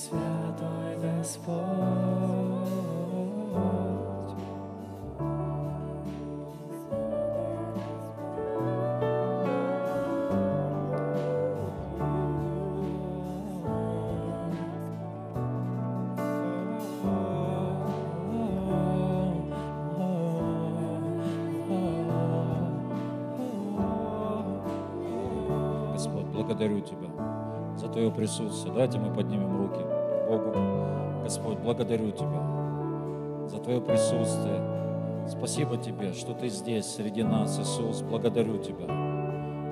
Святой Господь. Господь, благодарю Тебя Твое присутствие. Давайте мы поднимем руки Богу. Господь, благодарю Тебя за Твое присутствие. Спасибо Тебе, что Ты здесь, среди нас, Иисус. Благодарю Тебя.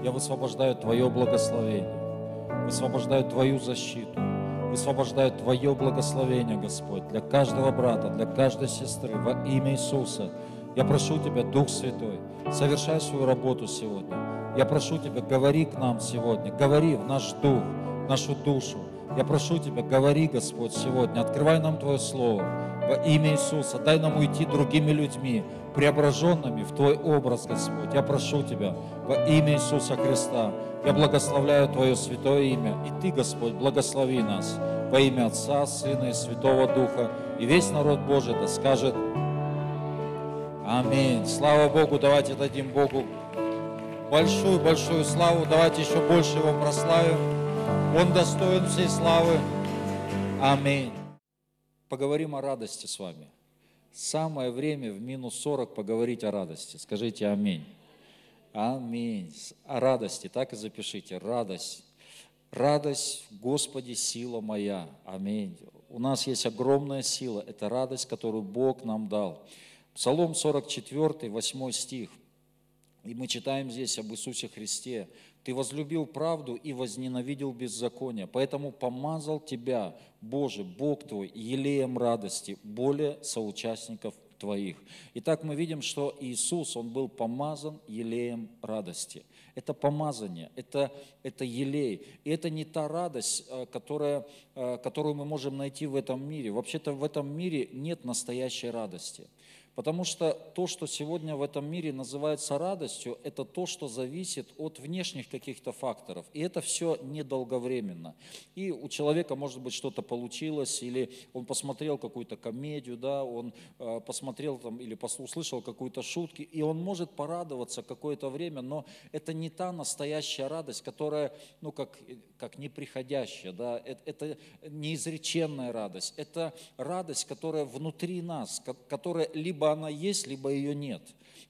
Я высвобождаю Твое благословение, высвобождаю Твою защиту, высвобождаю Твое благословение, Господь, для каждого брата, для каждой сестры во имя Иисуса. Я прошу Тебя, Дух Святой, совершай свою работу сегодня. Я прошу Тебя, говори к нам сегодня, говори в наш дух, нашу душу. Я прошу Тебя, говори, Господь, сегодня, открывай нам Твое Слово во имя Иисуса. Дай нам уйти другими людьми, преображенными в Твой образ, Господь. Я прошу Тебя во имя Иисуса Христа. Я благословляю Твое святое имя. И Ты, Господь, благослови нас во имя Отца, Сына и Святого Духа. И весь народ Божий да скажет Аминь. Слава Богу, давайте дадим Богу большую-большую славу. Давайте еще больше Его прославим. Он достоин всей славы. Аминь. Поговорим о радости с вами. Самое время в минус 40 поговорить о радости. Скажите аминь. Аминь. О радости. Так и запишите. Радость. Радость в Господе сила моя. Аминь. У нас есть огромная сила. Это радость, которую Бог нам дал. Псалом 44, 8 стих. И мы читаем здесь об Иисусе Христе. «Ты возлюбил правду и возненавидел беззаконие, поэтому помазал тебя, Боже, Бог твой, елеем радости, более соучастников твоих». Итак, мы видим, что Иисус, Он был помазан елеем радости. Это помазание, это, это елей. И это не та радость, э, которая, э, которую мы можем найти в этом мире. Вообще-то в этом мире нет настоящей радости – Потому что то, что сегодня в этом мире называется радостью, это то, что зависит от внешних каких-то факторов. И это все недолговременно. И у человека, может быть, что-то получилось, или он посмотрел какую-то комедию, да, он э, посмотрел там, или послу- услышал какую-то шутку, и он может порадоваться какое-то время, но это не та настоящая радость, которая, ну, как, как неприходящая, да, это, это неизреченная радость, это радость, которая внутри нас, ко- которая либо она есть, либо ее нет.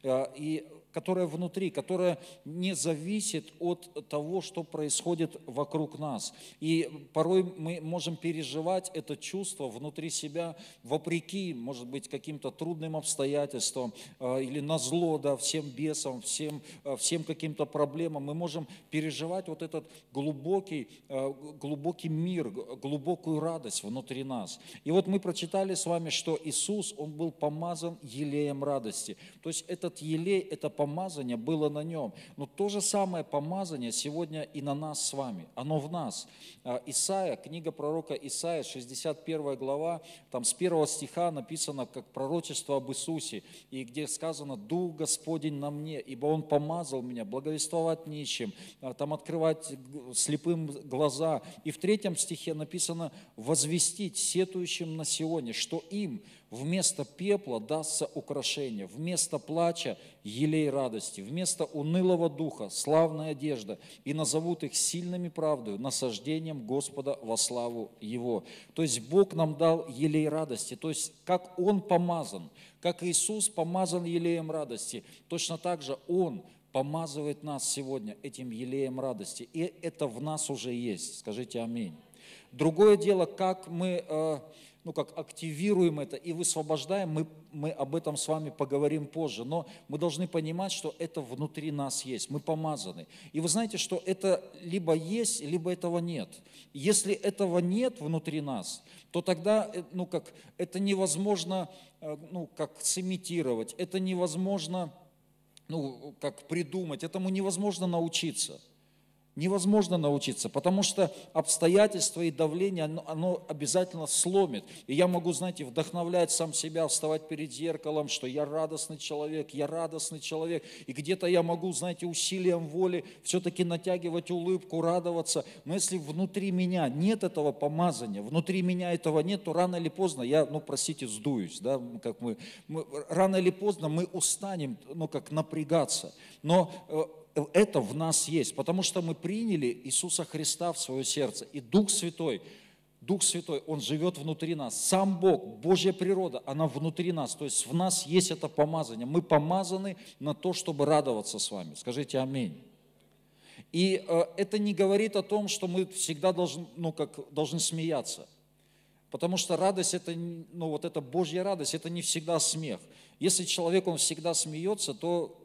Э, И которая внутри, которая не зависит от того, что происходит вокруг нас. И порой мы можем переживать это чувство внутри себя вопреки, может быть, каким-то трудным обстоятельствам э, или на зло, да, всем бесам, всем, э, всем каким-то проблемам. Мы можем переживать вот этот глубокий, э, глубокий мир, глубокую радость внутри нас. И вот мы прочитали с вами, что Иисус, Он был помазан елеем радости. То есть этот елей, это помазание было на нем. Но то же самое помазание сегодня и на нас с вами. Оно в нас. А, Исаия, книга пророка Исаия, 61 глава, там с первого стиха написано как пророчество об Иисусе, и где сказано «Дух Господень на мне, ибо Он помазал меня благовествовать нищим, а, там открывать слепым глаза». И в третьем стихе написано «Возвестить сетующим на Сионе, что им вместо пепла дастся украшение, вместо плача елей радости, вместо унылого духа славная одежда, и назовут их сильными правдою, насаждением Господа во славу Его». То есть Бог нам дал елей радости, то есть как Он помазан, как Иисус помазан елеем радости, точно так же Он помазывает нас сегодня этим елеем радости, и это в нас уже есть. Скажите аминь. Другое дело, как мы, э, ну, как активируем это и высвобождаем, мы, мы об этом с вами поговорим позже, но мы должны понимать, что это внутри нас есть, мы помазаны. И вы знаете, что это либо есть, либо этого нет. Если этого нет внутри нас, то тогда, э, ну, как, это невозможно, э, ну, как сымитировать, это невозможно, ну, как придумать, этому невозможно научиться. Невозможно научиться, потому что обстоятельства и давление, оно, оно обязательно сломит. И я могу, знаете, вдохновлять сам себя, вставать перед зеркалом, что я радостный человек, я радостный человек. И где-то я могу, знаете, усилием воли все-таки натягивать улыбку, радоваться. Но если внутри меня нет этого помазания, внутри меня этого нет, то рано или поздно я, ну, простите, сдуюсь, да, как мы, мы рано или поздно мы устанем, ну, как напрягаться. Но э, это в нас есть, потому что мы приняли Иисуса Христа в свое сердце. И Дух Святой, Дух Святой, Он живет внутри нас. Сам Бог, Божья природа, она внутри нас. То есть в нас есть это помазание. Мы помазаны на то, чтобы радоваться с вами. Скажите аминь. И э, это не говорит о том, что мы всегда должны, ну, как, должны смеяться. Потому что радость, это, ну, вот эта Божья радость, это не всегда смех. Если человек, он всегда смеется, то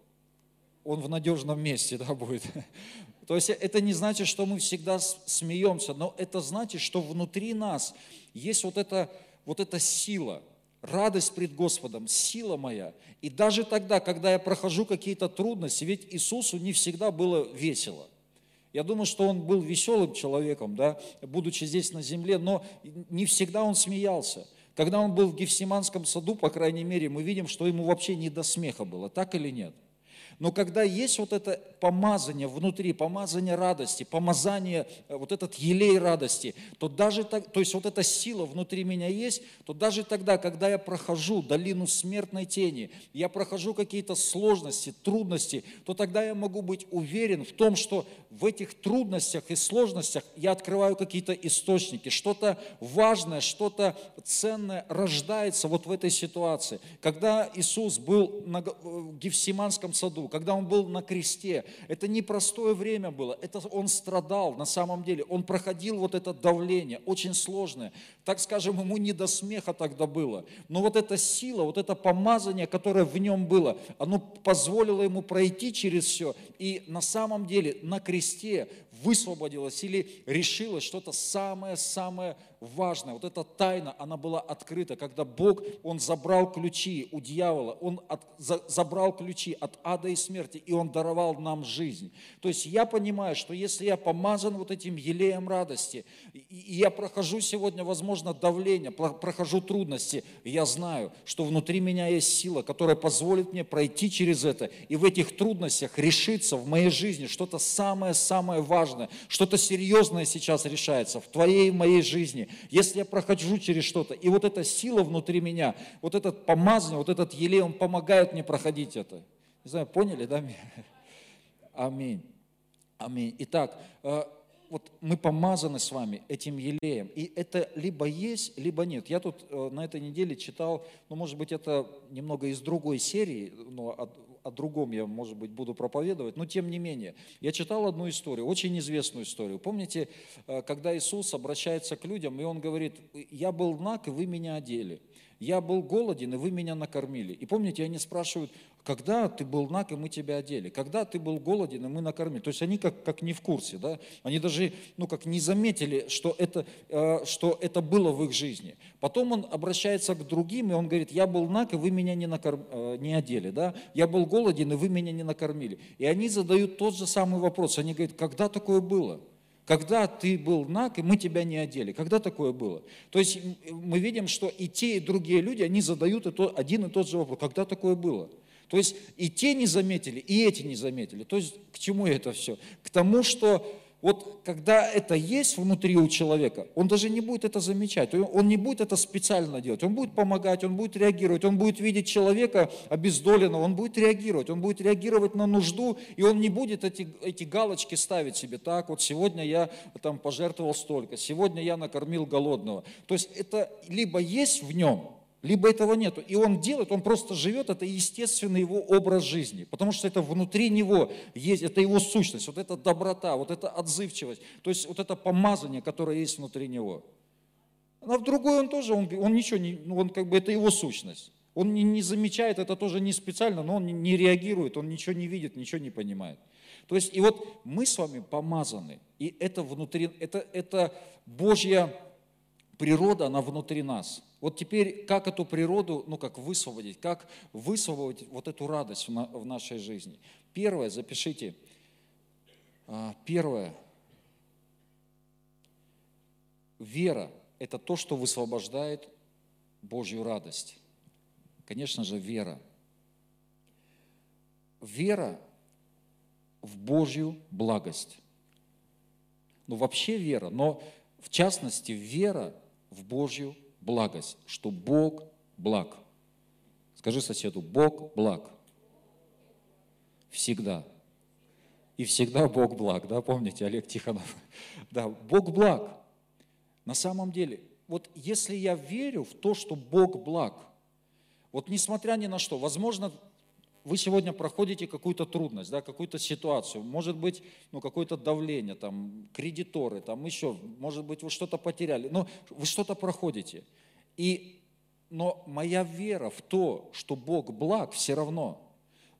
он в надежном месте да, будет. То есть это не значит, что мы всегда смеемся, но это значит, что внутри нас есть вот эта, вот эта сила, радость пред Господом, сила моя. И даже тогда, когда я прохожу какие-то трудности, ведь Иисусу не всегда было весело. Я думаю, что он был веселым человеком, да, будучи здесь на земле, но не всегда он смеялся. Когда он был в Гефсиманском саду, по крайней мере, мы видим, что ему вообще не до смеха было, так или нет? Но когда есть вот это помазание внутри, помазание радости, помазание, э, вот этот елей радости, то даже так, то есть вот эта сила внутри меня есть, то даже тогда, когда я прохожу долину смертной тени, я прохожу какие-то сложности, трудности, то тогда я могу быть уверен в том, что в этих трудностях и сложностях я открываю какие-то источники, что-то важное, что-то ценное рождается вот в этой ситуации. Когда Иисус был на Гефсиманском саду, саду, когда он был на кресте, это непростое время было, это он страдал на самом деле, он проходил вот это давление, очень сложное, так скажем, ему не до смеха тогда было, но вот эта сила, вот это помазание, которое в нем было, оно позволило ему пройти через все, и на самом деле на кресте высвободилось или решилось что-то самое-самое важное. Вот эта тайна, она была открыта, когда Бог, Он забрал ключи у дьявола, Он от, за, забрал ключи от ада и смерти, и Он даровал нам жизнь. То есть я понимаю, что если я помазан вот этим елеем радости, и, и я прохожу сегодня, возможно, давление, прохожу трудности, я знаю, что внутри меня есть сила, которая позволит мне пройти через это, и в этих трудностях решиться в моей жизни что-то самое-самое важное, что-то серьезное сейчас решается в твоей и моей жизни если я прохожу через что-то, и вот эта сила внутри меня, вот этот помазание, вот этот елей, он помогает мне проходить это. Не знаю, поняли, да? Аминь. Аминь. Итак, э, вот мы помазаны с вами этим елеем, и это либо есть, либо нет. Я тут э, на этой неделе читал, ну, может быть, это немного из другой серии, но о другом я, может быть, буду проповедовать, но тем не менее. Я читал одну историю, очень известную историю. Помните, э, когда Иисус обращается к людям, и Он говорит, я был наг, и вы меня одели. Я был голоден, и вы меня накормили. И помните, они спрашивают, когда ты был наг, и мы тебя одели? Когда ты был голоден, и мы накормили? То есть они как, как не в курсе, да? Они даже, ну, как не заметили, что это, э, что это было в их жизни. Потом он обращается к другим, и он говорит, я был наг, и вы меня не, накорм... э, не одели, да? Я был голоден, и вы меня не накормили. И они задают тот же самый вопрос. Они говорят, когда такое было? Когда ты был наг, и мы тебя не одели. Когда такое было? То есть мы видим, что и те, и другие люди, они задают один и тот же вопрос. Когда такое было? То есть и те не заметили, и эти не заметили. То есть к чему это все? К тому, что вот когда это есть внутри у человека, он даже не будет это замечать, он не будет это специально делать, он будет помогать, он будет реагировать, он будет видеть человека обездоленного, он будет реагировать, он будет реагировать на нужду, и он не будет эти, эти галочки ставить себе, так вот сегодня я там пожертвовал столько, сегодня я накормил голодного. То есть это либо есть в нем, либо этого нету. И он делает, он просто живет, это естественный его образ жизни, потому что это внутри него есть, это его сущность, вот эта доброта, вот эта отзывчивость, то есть вот это помазание, которое есть внутри него. А в другой он тоже, он, он ничего не, ну, он как бы, это его сущность. Он не, не замечает, это тоже не специально, но он не, реагирует, он ничего не видит, ничего не понимает. То есть, и вот мы с вами помазаны, и это внутри, это, это Божья природа, она внутри нас – вот теперь, как эту природу, ну как высвободить, как высвободить вот эту радость в, на, в нашей жизни. Первое, запишите, а, первое, вера – это то, что высвобождает Божью радость. Конечно же, вера. Вера в Божью благость. Ну, вообще вера, но в частности вера в Божью благость, что Бог благ. Скажи соседу, Бог благ. Всегда. И всегда Бог благ, да, помните, Олег Тихонов? Да, Бог благ. На самом деле, вот если я верю в то, что Бог благ, вот несмотря ни на что, возможно, вы сегодня проходите какую-то трудность, да, какую-то ситуацию, может быть, ну, какое-то давление, там, кредиторы, там, еще, может быть, вы что-то потеряли, но вы что-то проходите. И, но моя вера в то, что Бог благ, все равно,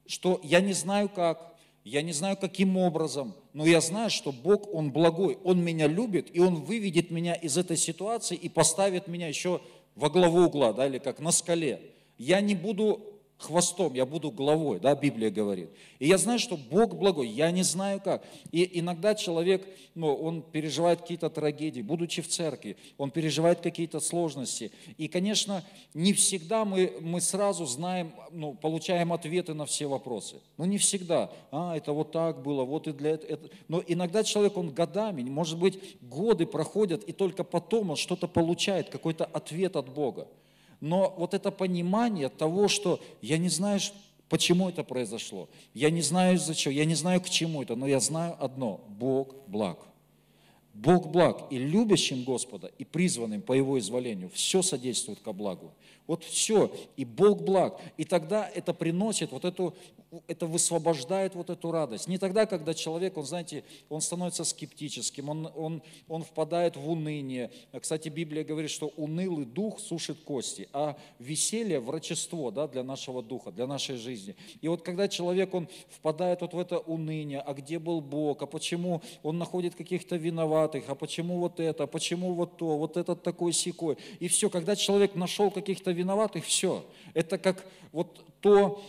что я не знаю как, я не знаю каким образом, но я знаю, что Бог, Он благой, Он меня любит, и Он выведет меня из этой ситуации и поставит меня еще во главу угла, да, или как на скале. Я не буду хвостом, я буду главой, да, Библия говорит. И я знаю, что Бог благой, я не знаю как. И иногда человек, ну, он переживает какие-то трагедии, будучи в церкви, он переживает какие-то сложности. И, конечно, не всегда мы, мы сразу знаем, ну, получаем ответы на все вопросы. Ну, не всегда. А, это вот так было, вот и для этого. Но иногда человек, он годами, может быть, годы проходят, и только потом он что-то получает, какой-то ответ от Бога. Но вот это понимание того, что я не знаю, почему это произошло, я не знаю из-за чего, я не знаю к чему это, но я знаю одно – Бог благ. Бог благ, и любящим Господа, и призванным по Его изволению все содействует ко благу. Вот все, и Бог благ. И тогда это приносит вот эту, это высвобождает вот эту радость. Не тогда, когда человек, он, знаете, он становится скептическим, он, он, он впадает в уныние. Кстати, Библия говорит, что унылый дух сушит кости, а веселье – врачество да, для нашего духа, для нашей жизни. И вот когда человек, он впадает вот в это уныние, а где был Бог, а почему он находит каких-то виноватых, а почему вот это, почему вот то, вот этот такой секой. И все, когда человек нашел каких-то виноватых, все. Это как вот то,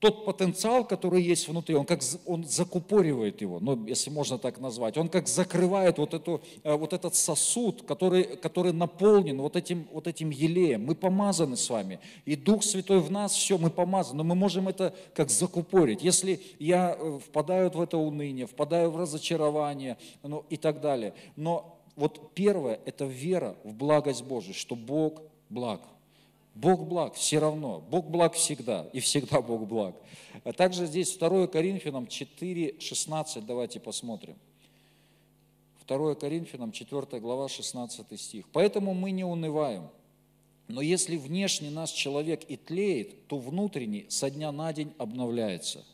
тот потенциал, который есть внутри, он как он закупоривает его, ну, если можно так назвать, он как закрывает вот, эту, э, вот этот сосуд, который, который наполнен вот этим, вот этим елеем. Мы помазаны с вами, и Дух Святой в нас, все, мы помазаны, но мы можем это как закупорить. Если я э, впадаю в это уныние, впадаю в разочарование ну, и так далее. Но вот первое – это вера в благость Божию, что Бог благ – Бог благ все равно. Бог благ всегда, и всегда Бог благ. А также здесь 2 Коринфянам 4, 16, давайте посмотрим. 2 Коринфянам 4 глава 16 стих. «Поэтому мы не унываем, но если внешне наш человек и тлеет, то внутренний со дня на день обновляется».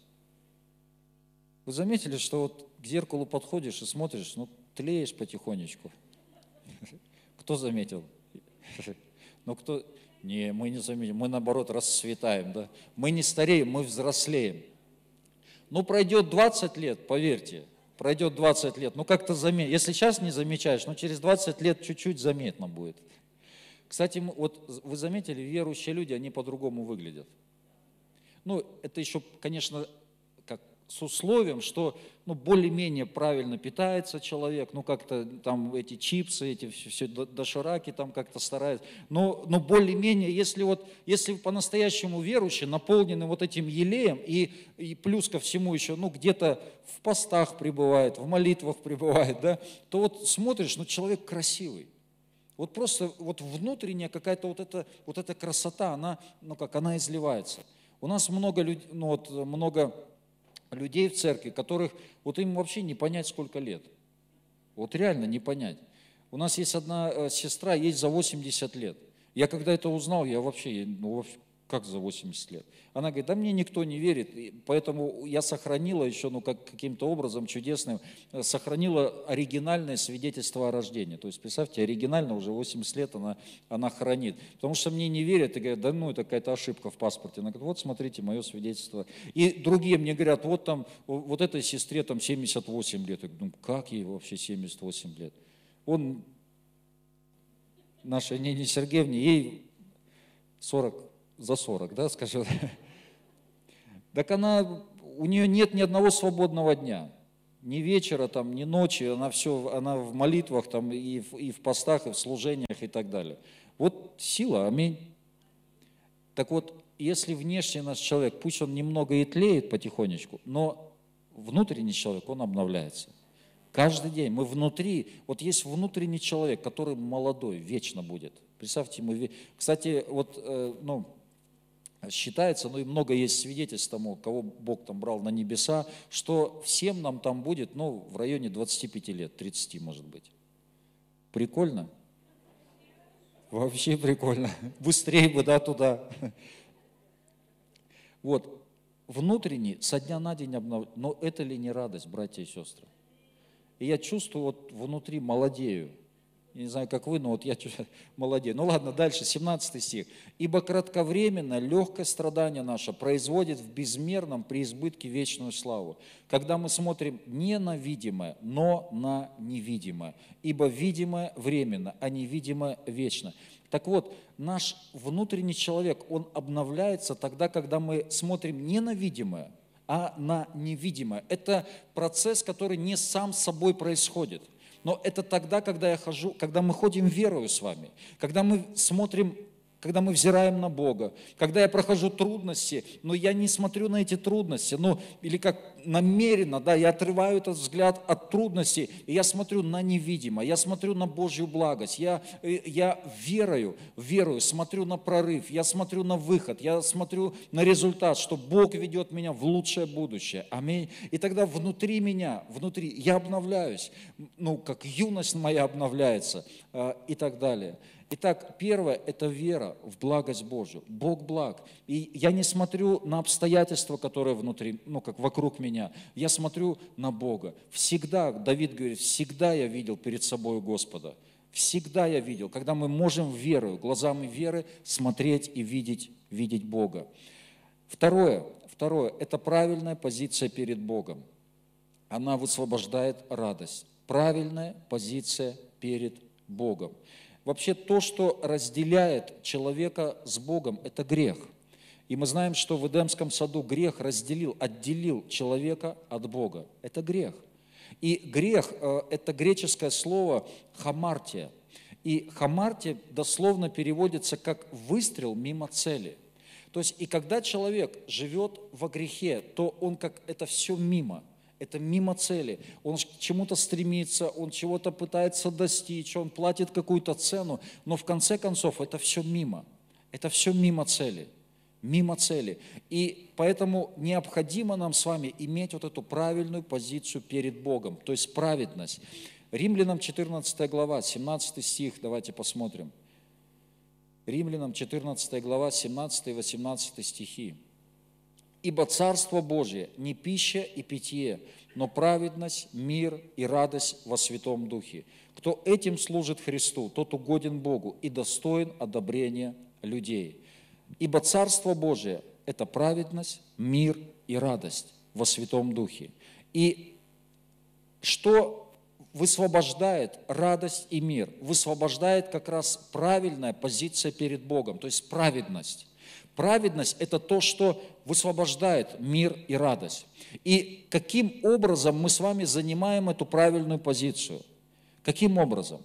Вы заметили, что вот к зеркалу подходишь и смотришь, ну, тлеешь потихонечку. Кто заметил? Ну, кто... Не, мы не заметим, мы наоборот расцветаем, да. Мы не стареем, мы взрослеем. Ну, пройдет 20 лет, поверьте, пройдет 20 лет, ну как-то заметь. Если сейчас не замечаешь, ну через 20 лет чуть-чуть заметно будет. Кстати, вот вы заметили, верующие люди, они по-другому выглядят. Ну, это еще, конечно, с условием, что ну, более-менее правильно питается человек, ну как-то там эти чипсы, эти все, все дошираки там как-то стараются, но, но более-менее, если вот, если по-настоящему верующий, наполненный вот этим елеем, и, и плюс ко всему еще, ну где-то в постах пребывает, в молитвах пребывает, да, то вот смотришь, ну человек красивый, вот просто вот внутренняя какая-то вот эта, вот эта красота, она, ну как, она изливается. У нас много людей, ну вот много людей в церкви, которых вот им вообще не понять, сколько лет. Вот реально не понять. У нас есть одна э, сестра, есть за 80 лет. Я когда это узнал, я вообще, ну, вообще как за 80 лет? Она говорит, да мне никто не верит, поэтому я сохранила еще, ну, как, каким-то образом чудесным, э, сохранила оригинальное свидетельство о рождении. То есть, представьте, оригинально уже 80 лет она, она хранит. Потому что мне не верят и говорят, да ну, это какая-то ошибка в паспорте. Она говорит, вот смотрите, мое свидетельство. И другие мне говорят, вот там, вот этой сестре там 78 лет. Я говорю, ну, как ей вообще 78 лет? Он, наша Нине Сергеевне, ей 40 за 40, да, скажем. Так она, у нее нет ни одного свободного дня. ни вечера, там, ни ночи, она все, она в молитвах, там, и, в, и в постах, и в служениях и так далее. Вот сила, аминь. Так вот, если внешний наш человек, пусть он немного и тлеет потихонечку, но внутренний человек, он обновляется. Каждый день мы внутри, вот есть внутренний человек, который молодой, вечно будет. Представьте, мы, кстати, вот, э, ну, считается, ну и много есть свидетельств тому, кого Бог там брал на небеса, что всем нам там будет, ну, в районе 25 лет, 30, может быть. Прикольно? Вообще прикольно. Быстрее бы, да, туда. Вот, внутренний, со дня на день обновляется. Но это ли не радость, братья и сестры? И я чувствую, вот внутри молодею. Я не знаю, как вы, но вот я молодею. Ну ладно, дальше, 17 стих. «Ибо кратковременно легкое страдание наше производит в безмерном преизбытке вечную славу, когда мы смотрим не на видимое, но на невидимое. Ибо видимое временно, а невидимое вечно». Так вот, наш внутренний человек, он обновляется тогда, когда мы смотрим не на видимое, а на невидимое. Это процесс, который не сам собой происходит. Но это тогда, когда я хожу, когда мы ходим верою с вами, когда мы смотрим когда мы взираем на Бога, когда я прохожу трудности, но я не смотрю на эти трудности, ну, или как намеренно, да, я отрываю этот взгляд от трудностей, и я смотрю на невидимое, я смотрю на Божью благость, я, э, я верою, верую, смотрю на прорыв, я смотрю на выход, я смотрю на результат, что Бог ведет меня в лучшее будущее. Аминь. И тогда внутри меня, внутри, я обновляюсь, ну, как юность моя обновляется э, и так далее. Итак, первое – это вера в благость Божью. Бог благ. И я не смотрю на обстоятельства, которые внутри, ну, как вокруг меня. Я смотрю на Бога. Всегда, Давид говорит, всегда я видел перед собой Господа. Всегда я видел, когда мы можем верою, глазами веры смотреть и видеть, видеть Бога. Второе, второе – это правильная позиция перед Богом. Она высвобождает радость. Правильная позиция перед Богом. Вообще то, что разделяет человека с Богом, это грех. И мы знаем, что в Эдемском саду грех разделил, отделил человека от Бога. Это грех. И грех э, – это греческое слово «хамартия». И «хамартия» дословно переводится как «выстрел мимо цели». То есть и когда человек живет во грехе, то он как это все мимо – это мимо цели. Он к чему-то стремится, он чего-то пытается достичь, он платит какую-то цену, но в конце концов это все мимо. Это все мимо цели. Мимо цели. И поэтому необходимо нам с вами иметь вот эту правильную позицию перед Богом, то есть праведность. Римлянам 14 глава, 17 стих, давайте посмотрим. Римлянам 14 глава, 17 и 18 стихи. Ибо Царство Божие не пища и питье, но праведность, мир и радость во Святом Духе. Кто этим служит Христу, тот угоден Богу и достоин одобрения людей. Ибо Царство Божие – это праведность, мир и радость во Святом Духе. И что высвобождает радость и мир? Высвобождает как раз правильная позиция перед Богом, то есть праведность. Праведность – это то, что высвобождает мир и радость. И каким образом мы с вами занимаем эту правильную позицию? Каким образом?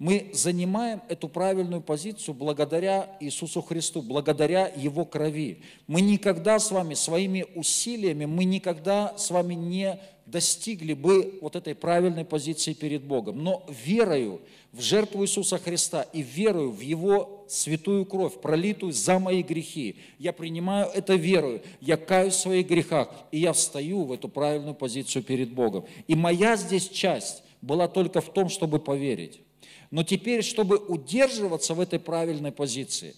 Мы занимаем эту правильную позицию благодаря Иисусу Христу, благодаря Его крови. Мы никогда с вами, своими усилиями, мы никогда с вами не достигли бы вот этой правильной позиции перед Богом. Но верою в жертву Иисуса Христа и верою в Его святую кровь, пролитую за мои грехи, я принимаю это верою, я каюсь в своих грехах, и я встаю в эту правильную позицию перед Богом. И моя здесь часть была только в том, чтобы поверить. Но теперь, чтобы удерживаться в этой правильной позиции,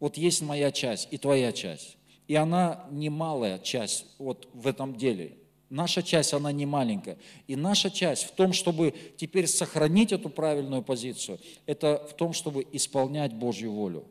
вот есть моя часть и твоя часть. И она немалая часть вот в этом деле. Наша часть, она не маленькая. И наша часть в том, чтобы теперь сохранить эту правильную позицию, это в том, чтобы исполнять Божью волю.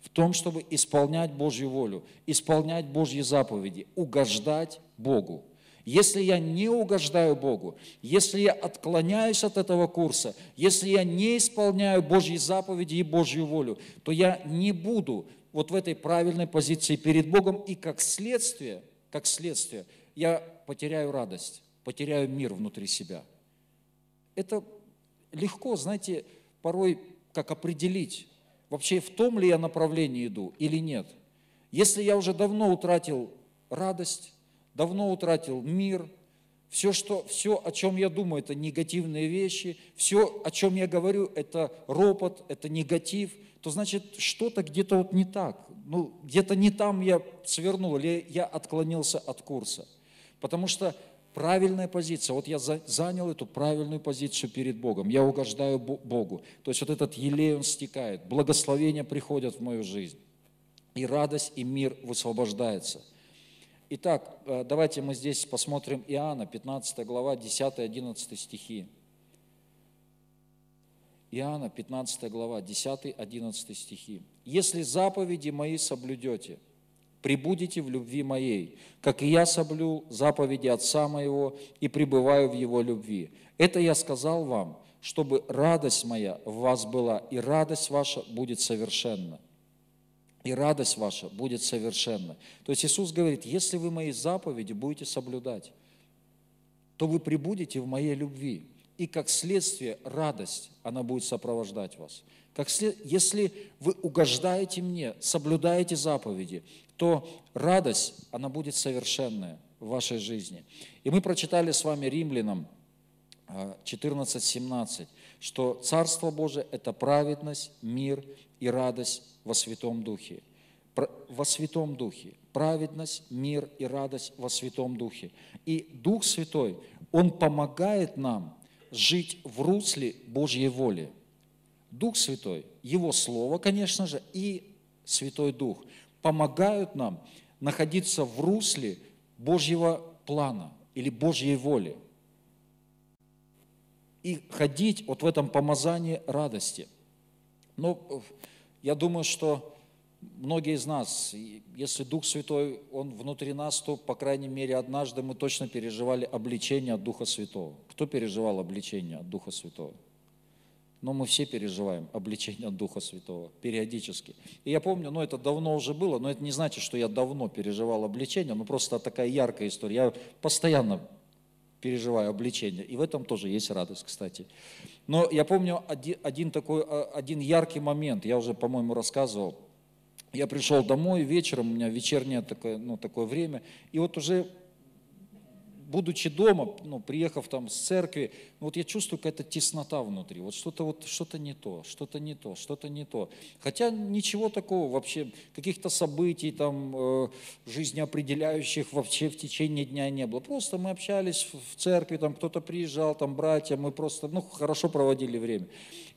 В том, чтобы исполнять Божью волю, исполнять Божьи заповеди, угождать Богу. Если я не угождаю Богу, если я отклоняюсь от этого курса, если я не исполняю Божьи заповеди и Божью волю, то я не буду вот в этой правильной позиции перед Богом, и как следствие, как следствие, я потеряю радость. потеряю мир внутри себя. Это легко, знаете, порой как определить, вообще в том ли я направлении иду или нет. Если я уже давно утратил радость, давно утратил мир, все, что, все, о чем я думаю, это негативные вещи, все, о чем я говорю, это ропот, это негатив, то значит что-то где-то вот не так. Ну, где-то не там я свернул, или я отклонился от курса. Потому что правильная позиция, вот я занял эту правильную позицию перед Богом, я угождаю Богу. То есть вот этот елей, он стекает, благословения приходят в мою жизнь, и радость, и мир высвобождается. Итак, э, давайте мы здесь посмотрим Иоанна, 15 глава, 10-11 стихи. Иоанна, 15 глава, 10-11 стихи. «Если заповеди мои соблюдете, прибудете в любви моей, как и я соблюл заповеди Отца моего и пребываю в его любви. Это я сказал вам, чтобы радость моя в вас была, и радость ваша будет совершенна. И радость ваша будет совершенна. То есть Иисус говорит, если вы мои заповеди будете соблюдать, то вы прибудете в моей любви. И как следствие радость, она будет сопровождать вас. Как след... Если вы угождаете мне, соблюдаете заповеди, то радость, она будет совершенная в вашей жизни. И мы прочитали с вами Римлянам 14.17, а, что Царство Божие – это праведность, мир и радость во Святом Духе. Во Святом Духе. Праведность, мир и радость во Святом Духе. И Дух Святой, Он помогает нам жить в русле Божьей воли. Дух Святой, Его Слово, конечно же, и Святой Дух – помогают нам находиться в русле Божьего плана или Божьей воли. И ходить вот в этом помазании радости. Но э, я думаю, что многие из нас, если Дух Святой, Он внутри нас, то, по крайней мере, однажды мы точно переживали обличение от Духа Святого. Кто переживал обличение от Духа Святого? но мы все переживаем обличение от Духа Святого периодически. И я помню, ну это давно уже было, но это не значит, что я давно переживал обличение, ну просто такая яркая история. Я постоянно переживаю обличение, и в этом тоже есть радость, кстати. Но я помню один, один такой, а, один яркий момент, я уже, по-моему, рассказывал. Я пришел домой вечером, у меня вечернее такое, ну, такое время, и вот уже будучи дома, ну, приехав там с церкви, ну, вот я чувствую какая-то теснота внутри, вот что-то вот, что-то не то, что-то не то, что-то не то. Хотя ничего такого вообще, каких-то событий там э, жизнеопределяющих вообще в течение дня не было. Просто мы общались в церкви, там кто-то приезжал, там братья, мы просто, ну, хорошо проводили время.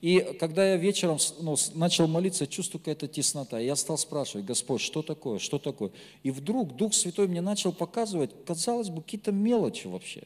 И когда я вечером ну, начал молиться, чувствую какая-то теснота. Я стал спрашивать, Господь, что такое, что такое? И вдруг Дух Святой мне начал показывать, казалось бы, какие-то мелочи вообще.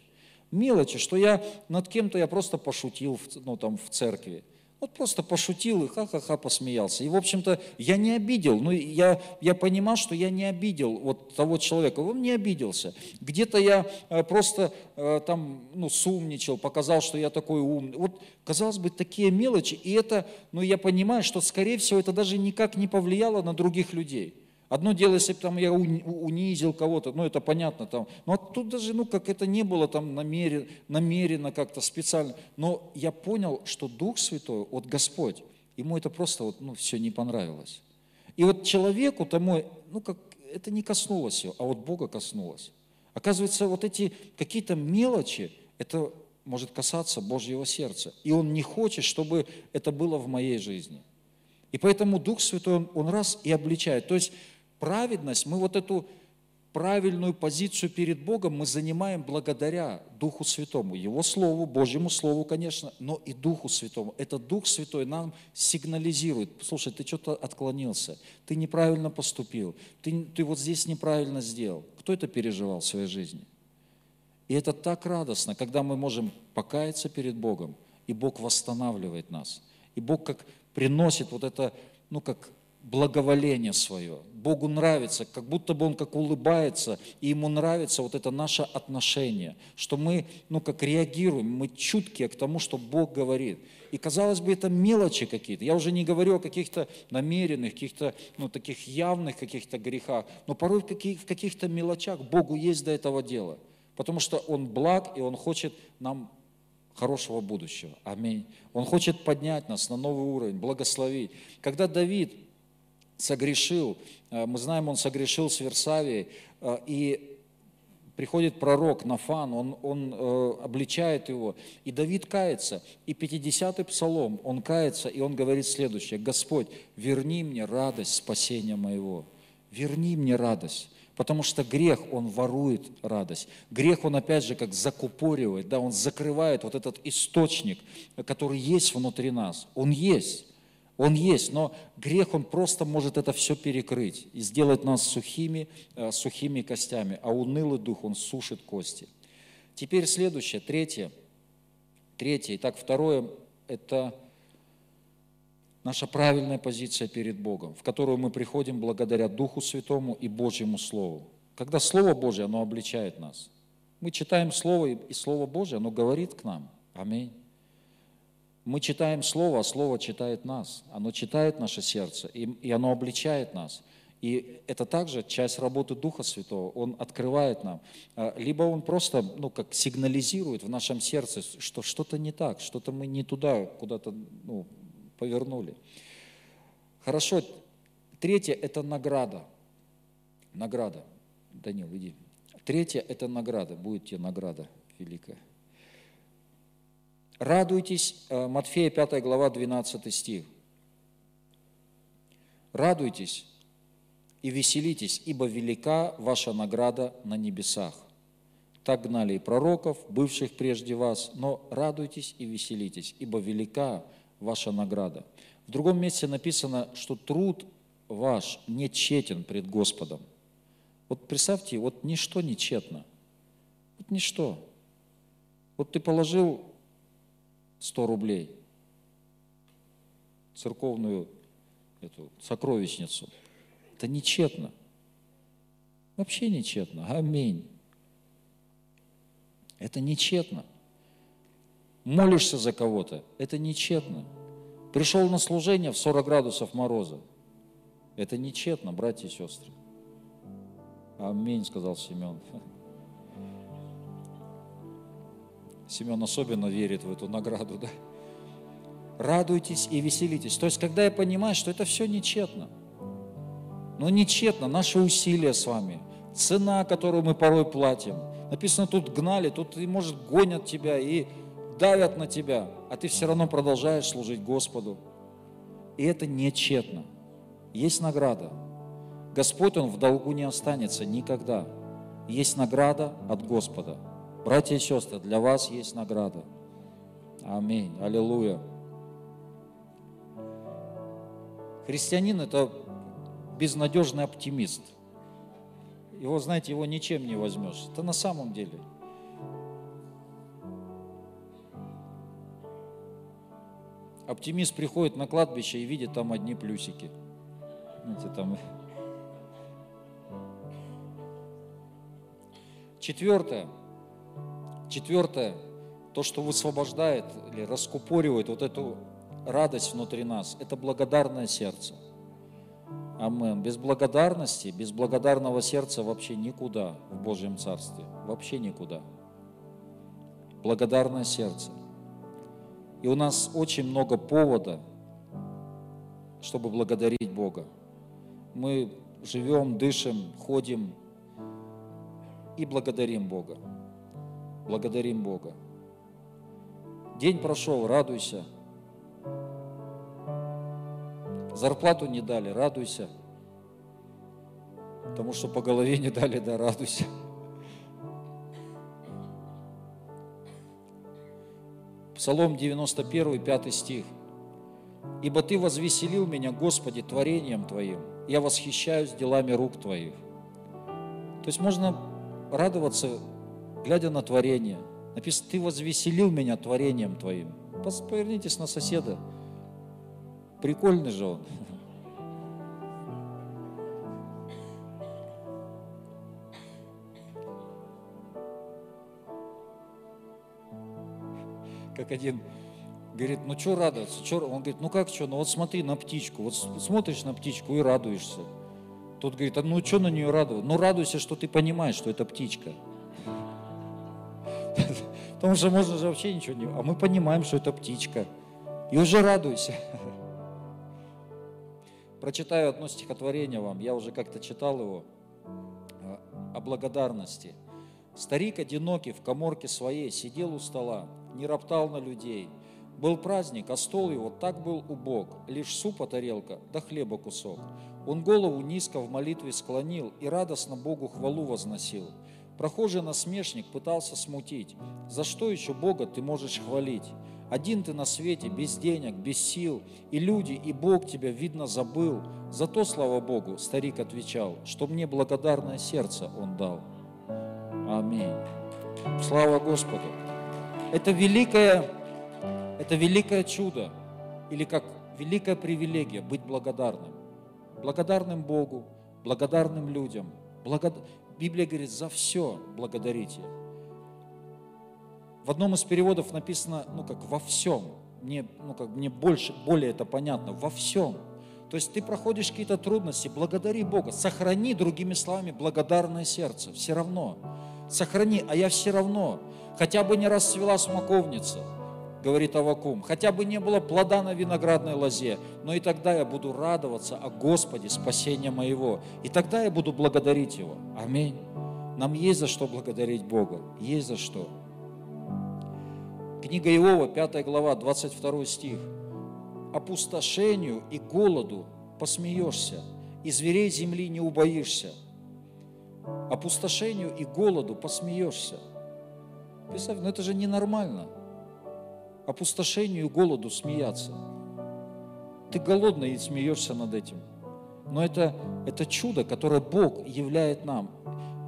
Мелочи, что я над кем-то я просто пошутил ну, там, в церкви. Вот просто пошутил и ха-ха-ха посмеялся. И, в общем-то, я не обидел. Ну, я, я понимал, что я не обидел вот того человека. Он не обиделся. Где-то я э, просто э, там, ну, сумничал, показал, что я такой умный. Вот, казалось бы, такие мелочи. И это, ну, я понимаю, что, скорее всего, это даже никак не повлияло на других людей. Одно дело, если бы там я унизил кого-то, ну это понятно там. Но тут даже, ну как это не было там намеренно, намеренно как-то специально. Но я понял, что Дух Святой, вот Господь, ему это просто вот, ну все не понравилось. И вот человеку тому, ну как, это не коснулось его, а вот Бога коснулось. Оказывается, вот эти какие-то мелочи, это может касаться Божьего сердца. И Он не хочет, чтобы это было в моей жизни. И поэтому Дух Святой, Он, он раз и обличает. То есть праведность, мы вот эту правильную позицию перед Богом мы занимаем благодаря Духу Святому, Его Слову, Божьему Слову, конечно, но и Духу Святому. Это Дух Святой нам сигнализирует, слушай, ты что-то отклонился, ты неправильно поступил, ты, ты вот здесь неправильно сделал. Кто это переживал в своей жизни? И это так радостно, когда мы можем покаяться перед Богом, и Бог восстанавливает нас. И Бог как приносит вот это, ну как благоволение свое. Богу нравится, как будто бы Он как улыбается, и Ему нравится вот это наше отношение, что мы, ну, как реагируем, мы чуткие к тому, что Бог говорит. И, казалось бы, это мелочи какие-то. Я уже не говорю о каких-то намеренных, каких-то, ну, таких явных каких-то грехах, но порой в, каких- в каких-то мелочах Богу есть до этого дела – Потому что Он благ, и Он хочет нам хорошего будущего. Аминь. Он хочет поднять нас на новый уровень, благословить. Когда Давид согрешил, э, мы знаем, он согрешил с Версавией, э, и приходит пророк Нафан, он, он э, обличает его, и Давид кается, и 50-й псалом, он кается, и он говорит следующее, «Господь, верни мне радость спасения моего, верни мне радость». Потому что грех, он ворует радость. Грех, он опять же как закупоривает, да, он закрывает вот этот источник, который есть внутри нас. Он есть. Он есть, но грех, он просто может это все перекрыть и сделать нас сухими, э, сухими костями, а унылый дух, он сушит кости. Теперь следующее, третье. Третье. Итак, второе – это наша правильная позиция перед Богом, в которую мы приходим благодаря Духу Святому и Божьему Слову. Когда Слово Божье, оно обличает нас. Мы читаем Слово, и Слово Божье, оно говорит к нам. Аминь. Мы читаем Слово, а Слово читает нас. Оно читает наше сердце, и, и оно обличает нас. И это также часть работы Духа Святого. Он открывает нам. А, либо он просто, ну, как сигнализирует в нашем сердце, что что-то не так, что-то мы не туда куда-то ну, повернули. Хорошо. Третье – это награда. Награда. Данил, иди. Третье – это награда. Будет тебе награда великая. Радуйтесь, э, Матфея 5 глава 12 стих. Радуйтесь и веселитесь, ибо велика ваша награда на небесах. Так гнали и пророков, бывших прежде вас, но радуйтесь и веселитесь, ибо велика ваша награда. В другом месте написано, что труд ваш не тщетен пред Господом. Вот представьте, вот ничто не тщетно. Вот ничто. Вот ты положил 100 рублей, церковную эту сокровищницу. Это нечетно. Вообще нечетно. Аминь. Это нечетно. Молишься за кого-то. Это нечетно. Пришел на служение в 40 градусов мороза. Это нечетно, братья и сестры. Аминь, сказал Семен. Семен особенно верит в эту награду, да? Радуйтесь и веселитесь. То есть, когда я понимаю, что это все нечетно, но нечетно наши усилия с вами, цена, которую мы порой платим. Написано, тут гнали, тут, может, гонят тебя и давят на тебя, а ты все равно продолжаешь служить Господу. И это нечетно. Есть награда. Господь, Он в долгу не останется никогда. Есть награда от Господа – Братья и сестры, для вас есть награда. Аминь. Аллилуйя. Христианин – это безнадежный оптимист. Его, знаете, его ничем не возьмешь. Это на самом деле. Оптимист приходит на кладбище и видит там одни плюсики. Знаете, там... Четвертое – Четвертое, то, что высвобождает или раскупоривает вот эту радость внутри нас, это благодарное сердце. Амен. Без благодарности, без благодарного сердца вообще никуда в Божьем Царстве. Вообще никуда. Благодарное сердце. И у нас очень много повода, чтобы благодарить Бога. Мы живем, дышим, ходим и благодарим Бога благодарим Бога. День прошел, радуйся. Зарплату не дали, радуйся. Потому что по голове не дали, да радуйся. Псалом 91, 5 стих. «Ибо Ты возвеселил меня, Господи, творением Твоим, я восхищаюсь делами рук Твоих». То есть можно радоваться глядя на творение. Написано, ты возвеселил меня творением твоим. Повернитесь на соседа. Прикольный же он. Как один говорит, ну что радоваться? Чё? Он говорит, ну как что? Ну вот смотри на птичку. Вот смотришь на птичку и радуешься. Тот говорит, а ну что на нее радоваться? Ну радуйся, что ты понимаешь, что это птичка. Потому что можно же вообще ничего не... А мы понимаем, что это птичка. И уже радуйся. Прочитаю одно стихотворение вам. Я уже как-то читал его э, о благодарности. Старик одинокий в коморке своей сидел у стола, не роптал на людей. Был праздник, а стол его так был убог, лишь супа тарелка, да хлеба кусок. Он голову низко в молитве склонил и радостно Богу хвалу возносил. Прохожий насмешник пытался смутить. За что еще Бога ты можешь хвалить? Один ты на свете, без денег, без сил, и люди, и Бог тебя, видно, забыл. Зато, слава Богу, старик отвечал, что мне благодарное сердце Он дал. Аминь. Слава Господу. Это великое, это великое чудо, или как великая привилегия быть благодарным. Благодарным Богу, благодарным людям. Благод... Библия говорит, за все благодарите. В одном из переводов написано, ну как во всем. Мне, ну как, мне больше, более это понятно. Во всем. То есть ты проходишь какие-то трудности, благодари Бога. Сохрани, другими словами, благодарное сердце. Все равно. Сохрани, а я все равно. Хотя бы не расцвела смоковница, говорит Авакум. Хотя бы не было плода на виноградной лозе, но и тогда я буду радоваться о Господе, спасения моего. И тогда я буду благодарить Его. Аминь. Нам есть за что благодарить Бога. Есть за что. Книга Иова, 5 глава, 22 стих. «Опустошению и голоду посмеешься, и зверей земли не убоишься. Опустошению и голоду посмеешься». Представь, ну это же ненормально – опустошению и голоду смеяться. Ты голодный и смеешься над этим. Но это, это чудо, которое Бог являет нам.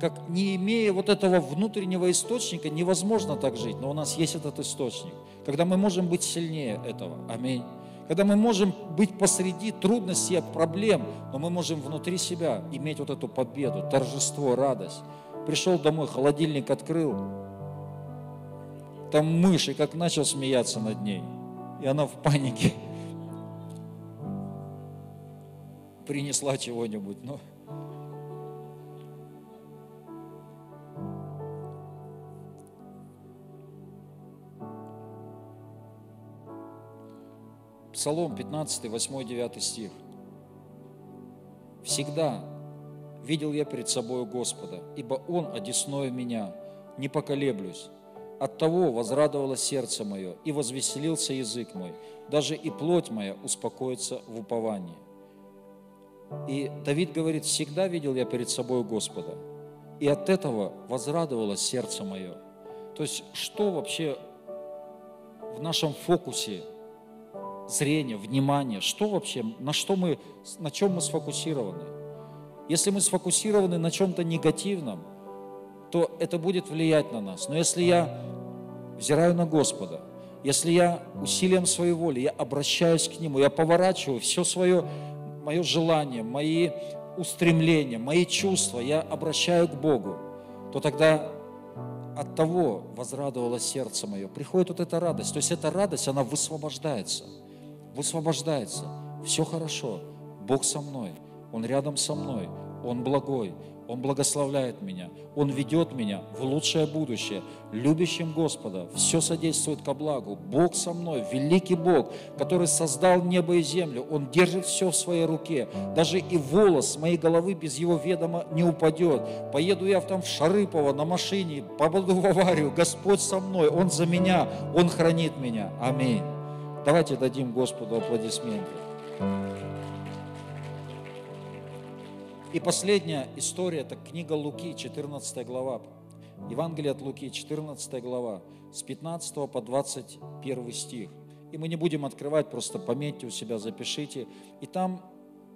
Как не имея вот этого внутреннего источника, невозможно так жить, но у нас есть этот источник. Когда мы можем быть сильнее этого. Аминь. Когда мы можем быть посреди трудностей, проблем, но мы можем внутри себя иметь вот эту победу, торжество, радость. Пришел домой, холодильник открыл, там мышь, и как начал смеяться над ней. И она в панике принесла чего-нибудь. Но... Псалом 15, 8, 9 стих. «Всегда видел я перед собой Господа, ибо Он одесную меня, не поколеблюсь. От того возрадовалось сердце мое, и возвеселился язык мой, даже и плоть моя успокоится в уповании. И Давид говорит, всегда видел я перед собой Господа, и от этого возрадовалось сердце мое. То есть, что вообще в нашем фокусе зрения, внимания, что вообще, на что мы, на чем мы сфокусированы? Если мы сфокусированы на чем-то негативном, то это будет влиять на нас. Но если я взираю на Господа, если я усилием своей воли, я обращаюсь к Нему, я поворачиваю все свое, мое желание, мои устремления, мои чувства, я обращаю к Богу, то тогда от того возрадовало сердце мое. Приходит вот эта радость. То есть эта радость, она высвобождается. Высвобождается. Все хорошо. Бог со мной. Он рядом со мной. Он благой. Он благословляет меня, Он ведет меня в лучшее будущее. Любящим Господа все содействует ко благу. Бог со мной, великий Бог, который создал небо и землю. Он держит все в своей руке. Даже и волос моей головы без его ведома не упадет. Поеду я там в Шарыпово на машине, попаду в аварию. Господь со мной, Он за меня, Он хранит меня. Аминь. Давайте дадим Господу аплодисменты. И последняя история, это книга Луки, 14 глава. Евангелие от Луки, 14 глава, с 15 по 21 стих. И мы не будем открывать, просто пометьте у себя, запишите. И там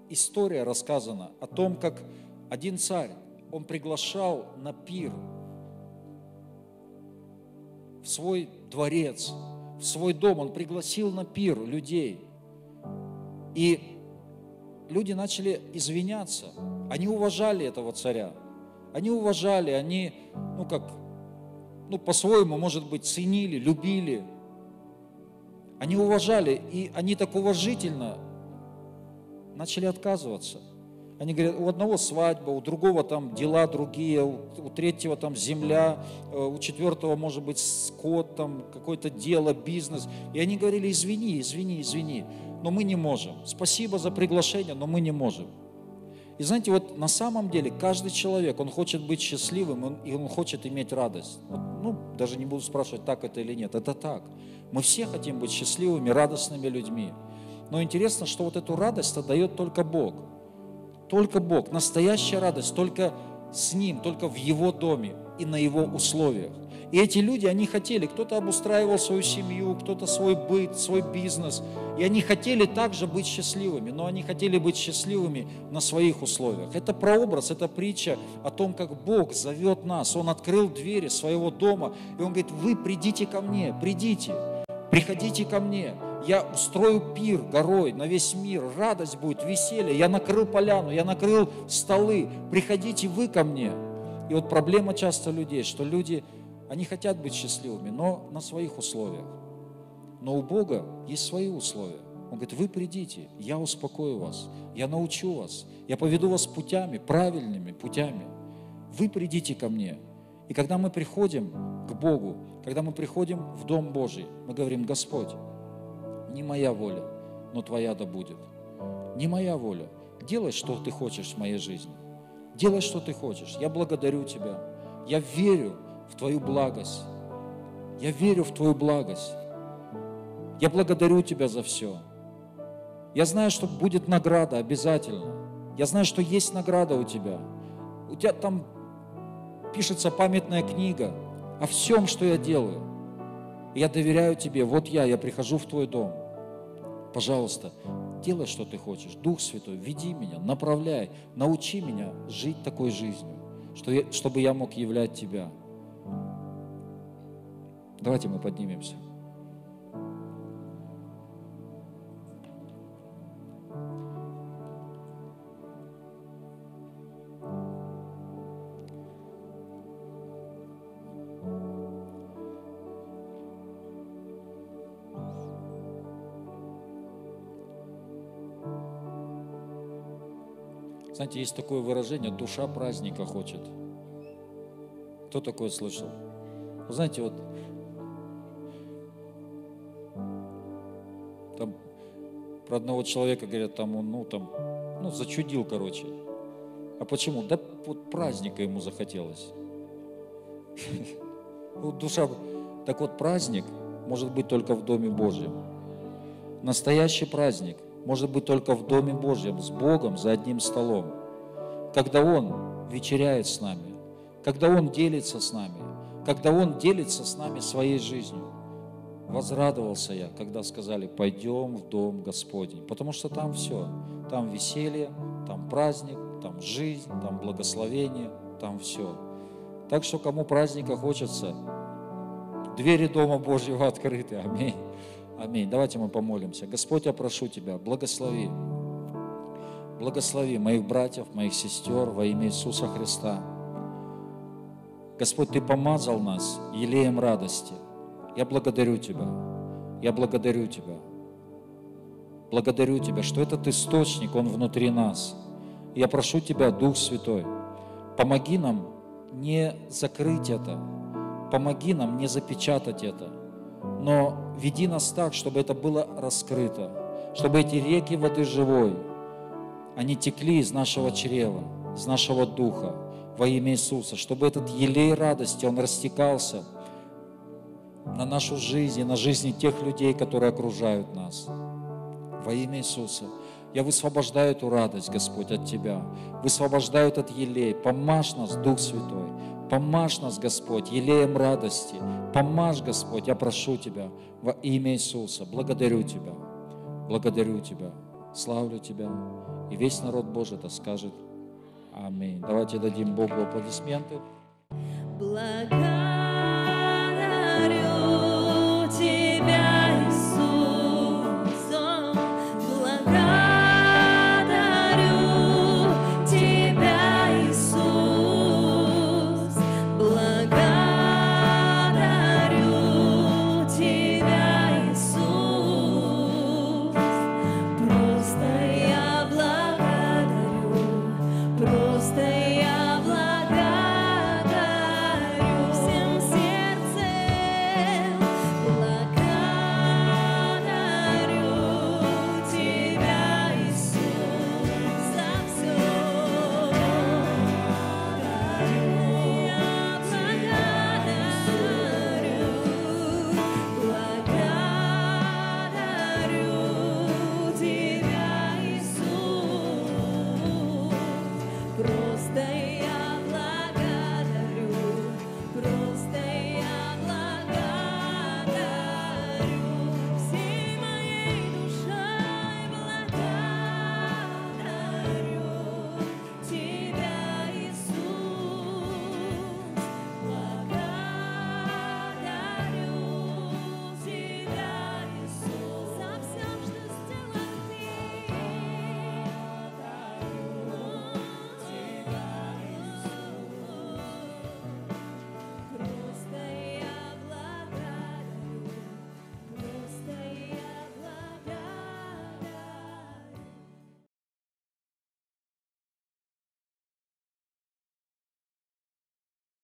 история рассказана о том, как один царь, он приглашал на пир в свой дворец, в свой дом, он пригласил на пир людей. И люди начали извиняться. Они уважали этого царя. Они уважали, они, ну как, ну по-своему, может быть, ценили, любили. Они уважали, и они так уважительно начали отказываться. Они говорят, у одного свадьба, у другого там дела другие, у, третьего там земля, э, у четвертого может быть скот, там какое-то дело, бизнес. И они говорили, извини, извини, извини, но мы не можем. Спасибо за приглашение, но мы не можем. И знаете, вот на самом деле каждый человек, он хочет быть счастливым, он, и он хочет иметь радость. Вот, ну, даже не буду спрашивать, так это или нет. Это так. Мы все хотим быть счастливыми, радостными людьми. Но интересно, что вот эту радость дает только Бог. Только Бог. Настоящая радость только с Ним, только в Его доме и на Его условиях. И эти люди, они хотели, кто-то обустраивал свою семью, кто-то свой быт, свой бизнес. И они хотели также быть счастливыми, но они хотели быть счастливыми на своих условиях. Это прообраз, это притча о том, как Бог зовет нас. Он открыл двери своего дома, и Он говорит, вы придите ко мне, придите, приходите ко мне. Я устрою пир горой на весь мир, радость будет, веселье. Я накрыл поляну, я накрыл столы. Приходите вы ко мне. И вот проблема часто людей, что люди, они хотят быть счастливыми, но на своих условиях. Но у Бога есть свои условия. Он говорит, вы придите, я успокою вас, я научу вас, я поведу вас путями, правильными путями. Вы придите ко мне. И когда мы приходим к Богу, когда мы приходим в Дом Божий, мы говорим, Господь, не моя воля, но Твоя да будет. Не моя воля. Делай, что Ты хочешь в моей жизни. Делай, что Ты хочешь. Я благодарю Тебя. Я верю в Твою благость. Я верю в Твою благость. Я благодарю Тебя за все. Я знаю, что будет награда обязательно. Я знаю, что есть награда у Тебя. У Тебя там пишется памятная книга о всем, что я делаю. Я доверяю Тебе. Вот я, я прихожу в Твой дом. Пожалуйста, делай, что Ты хочешь. Дух Святой, веди меня, направляй, научи меня жить такой жизнью, чтобы я мог являть Тебя. Давайте мы поднимемся. Знаете, есть такое выражение, душа праздника хочет. Кто такое слышал? Вы знаете, вот про одного человека говорят, там он, ну, там, ну, зачудил, короче. А почему? Да вот праздника ему захотелось. Вот душа, так вот праздник может быть только в Доме Божьем. Настоящий праздник может быть только в Доме Божьем, с Богом за одним столом. Когда Он вечеряет с нами, когда Он делится с нами, когда Он делится с нами своей жизнью. Возрадовался я, когда сказали, пойдем в Дом Господень, потому что там все, там веселье, там праздник, там жизнь, там благословение, там все. Так что кому праздника хочется, двери Дома Божьего открыты. Аминь. Аминь. Давайте мы помолимся. Господь, я прошу Тебя, благослови. Благослови моих братьев, моих сестер во имя Иисуса Христа. Господь, Ты помазал нас елеем радости. Я благодарю Тебя. Я благодарю Тебя. Благодарю Тебя, что этот источник, он внутри нас. Я прошу Тебя, Дух Святой, помоги нам не закрыть это, помоги нам не запечатать это, но веди нас так, чтобы это было раскрыто, чтобы эти реки воды живой, они текли из нашего чрева, из нашего духа во имя Иисуса, чтобы этот елей радости, он растекался на нашу жизнь и на жизни тех людей, которые окружают нас. Во имя Иисуса. Я высвобождаю эту радость, Господь, от Тебя. Высвобождаю этот елей. Помажь нас, Дух Святой. Помажь нас, Господь, елеем радости. Помажь, Господь, я прошу Тебя во имя Иисуса. Благодарю Тебя. Благодарю Тебя. Славлю Тебя. И весь народ Божий это скажет. Аминь. Давайте дадим Богу аплодисменты. Благо